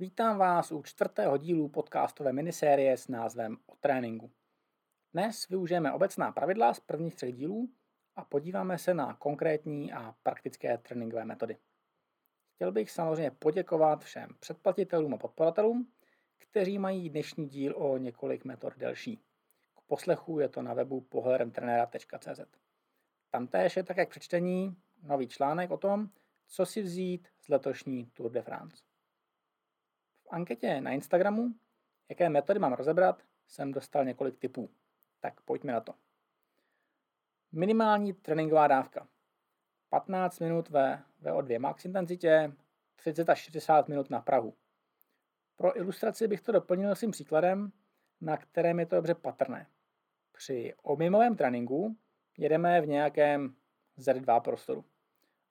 Vítám vás u čtvrtého dílu podcastové minisérie s názvem O tréninku. Dnes využijeme obecná pravidla z prvních třech dílů a podíváme se na konkrétní a praktické tréninkové metody. Chtěl bych samozřejmě poděkovat všem předplatitelům a podporatelům, kteří mají dnešní díl o několik metod delší. K poslechu je to na webu pohledemtrenera.cz. Tam též je také k přečtení nový článek o tom, co si vzít z letošní Tour de France anketě na Instagramu, jaké metody mám rozebrat, jsem dostal několik typů. Tak pojďme na to. Minimální tréninková dávka. 15 minut ve VO2 max intenzitě, 30 až 60 minut na Prahu. Pro ilustraci bych to doplnil svým příkladem, na kterém je to dobře patrné. Při objemovém tréninku jedeme v nějakém Z2 prostoru.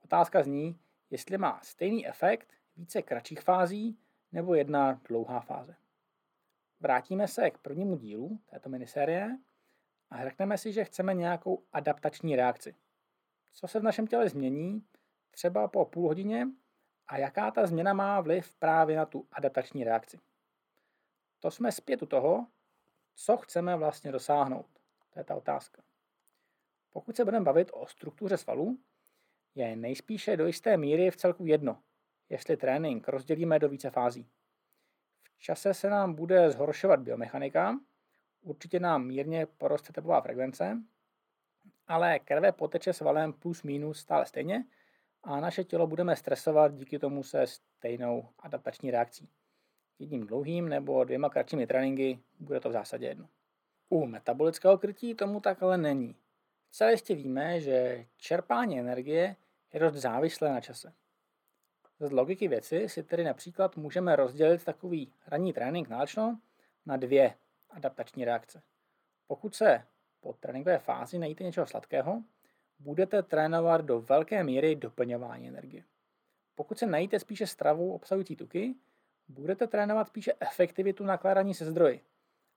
Otázka zní, jestli má stejný efekt více kratších fází nebo jedna dlouhá fáze. Vrátíme se k prvnímu dílu této minisérie a řekneme si, že chceme nějakou adaptační reakci. Co se v našem těle změní třeba po půl hodině a jaká ta změna má vliv právě na tu adaptační reakci. To jsme zpět u toho, co chceme vlastně dosáhnout. To je ta otázka. Pokud se budeme bavit o struktuře svalů, je nejspíše do jisté míry v celku jedno, jestli trénink rozdělíme do více fází. V čase se nám bude zhoršovat biomechanika, určitě nám mírně poroste tepová frekvence, ale krve poteče svalem plus minus stále stejně a naše tělo budeme stresovat díky tomu se stejnou adaptační reakcí. Jedním dlouhým nebo dvěma kratšími tréninky bude to v zásadě jedno. U metabolického krytí tomu tak ale není. Celé jistě víme, že čerpání energie je dost závislé na čase. Z logiky věci si tedy například můžeme rozdělit takový ranní trénink náročno na dvě adaptační reakce. Pokud se po tréninkové fázi najíte něčeho sladkého, budete trénovat do velké míry doplňování energie. Pokud se najíte spíše stravu obsahující tuky, budete trénovat spíše efektivitu nakládání se zdroji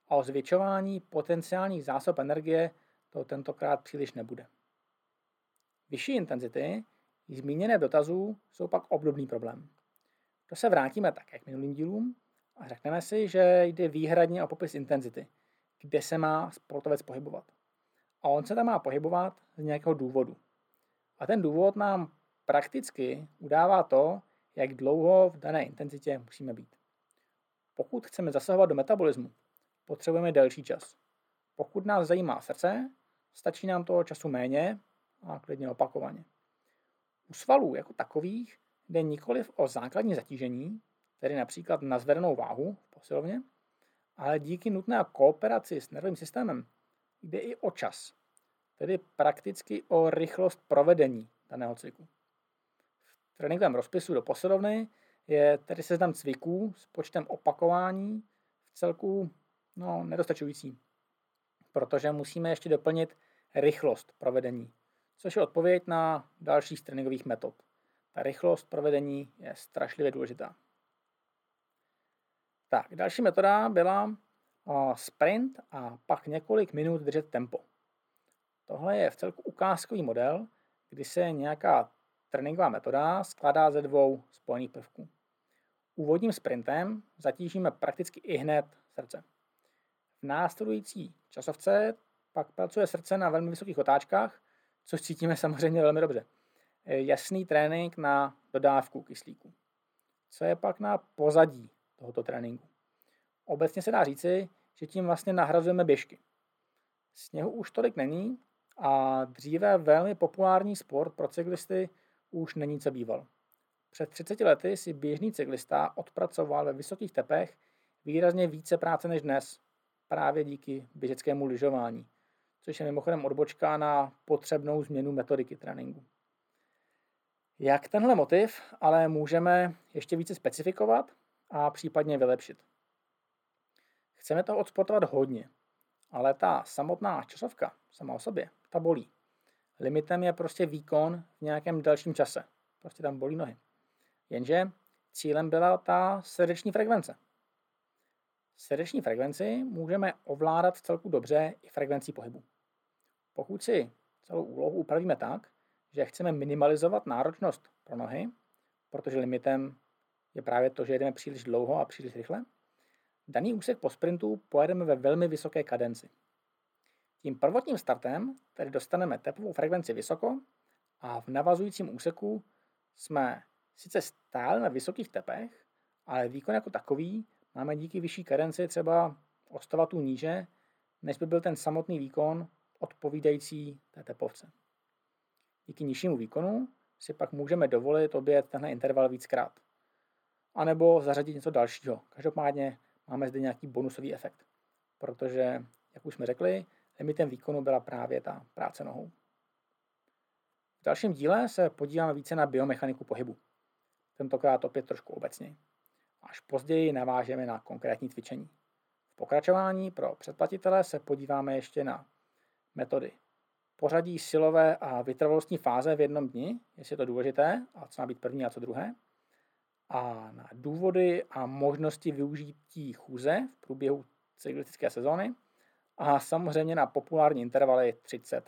a o zvětšování potenciálních zásob energie to tentokrát příliš nebude. Vyšší intenzity Zmíněné dotazů jsou pak obdobný problém. To se vrátíme také k minulým dílům a řekneme si, že jde výhradně o popis intenzity, kde se má sportovec pohybovat. A on se tam má pohybovat z nějakého důvodu. A ten důvod nám prakticky udává to, jak dlouho v dané intenzitě musíme být. Pokud chceme zasahovat do metabolismu, potřebujeme delší čas. Pokud nás zajímá srdce, stačí nám toho času méně a klidně opakovaně. U svalů jako takových jde nikoliv o základní zatížení, tedy například na zvedenou váhu v posilovně, ale díky nutné kooperaci s nervovým systémem jde i o čas, tedy prakticky o rychlost provedení daného cviku. V tréninkovém rozpisu do posilovny je tedy seznam cviků s počtem opakování v celku no, nedostačující, protože musíme ještě doplnit rychlost provedení což je odpověď na další z tréninkových metod. Ta rychlost provedení je strašlivě důležitá. Tak, další metoda byla sprint a pak několik minut držet tempo. Tohle je v celku ukázkový model, kdy se nějaká tréninková metoda skládá ze dvou spojených prvků. Úvodním sprintem zatížíme prakticky i hned srdce. V následující časovce pak pracuje srdce na velmi vysokých otáčkách což cítíme samozřejmě velmi dobře. Jasný trénink na dodávku kyslíku. Co je pak na pozadí tohoto tréninku? Obecně se dá říci, že tím vlastně nahrazujeme běžky. Sněhu už tolik není a dříve velmi populární sport pro cyklisty už není co býval. Před 30 lety si běžný cyklista odpracoval ve vysokých tepech výrazně více práce než dnes, právě díky běžeckému lyžování což je mimochodem odbočka na potřebnou změnu metodiky tréninku. Jak tenhle motiv ale můžeme ještě více specifikovat a případně vylepšit? Chceme to odsportovat hodně, ale ta samotná časovka sama o sobě, ta bolí. Limitem je prostě výkon v nějakém dalším čase. Prostě tam bolí nohy. Jenže cílem byla ta srdeční frekvence. Srdeční frekvenci můžeme ovládat celku dobře i frekvencí pohybu. Pokud si celou úlohu upravíme tak, že chceme minimalizovat náročnost pro nohy, protože limitem je právě to, že jedeme příliš dlouho a příliš rychle. Daný úsek po sprintu pojedeme ve velmi vysoké kadenci. Tím prvotním startem tedy dostaneme tepovou frekvenci vysoko a v navazujícím úseku jsme sice stále na vysokých tepech, ale výkon jako takový máme díky vyšší kadenci třeba o 100 W níže, než by byl ten samotný výkon odpovídající té tepovce. Díky nižšímu výkonu si pak můžeme dovolit obět tenhle interval víckrát. A nebo zařadit něco dalšího. Každopádně máme zde nějaký bonusový efekt. Protože, jak už jsme řekli, limitem výkonu byla právě ta práce nohou. V dalším díle se podíváme více na biomechaniku pohybu. Tentokrát opět trošku obecně. Až později navážeme na konkrétní cvičení. V pokračování pro předplatitele se podíváme ještě na metody. Pořadí silové a vytrvalostní fáze v jednom dni, jestli je to důležité, a co má být první a co druhé, a na důvody a možnosti využití chůze v průběhu cyklistické sezóny. A samozřejmě na populární intervaly 30-30.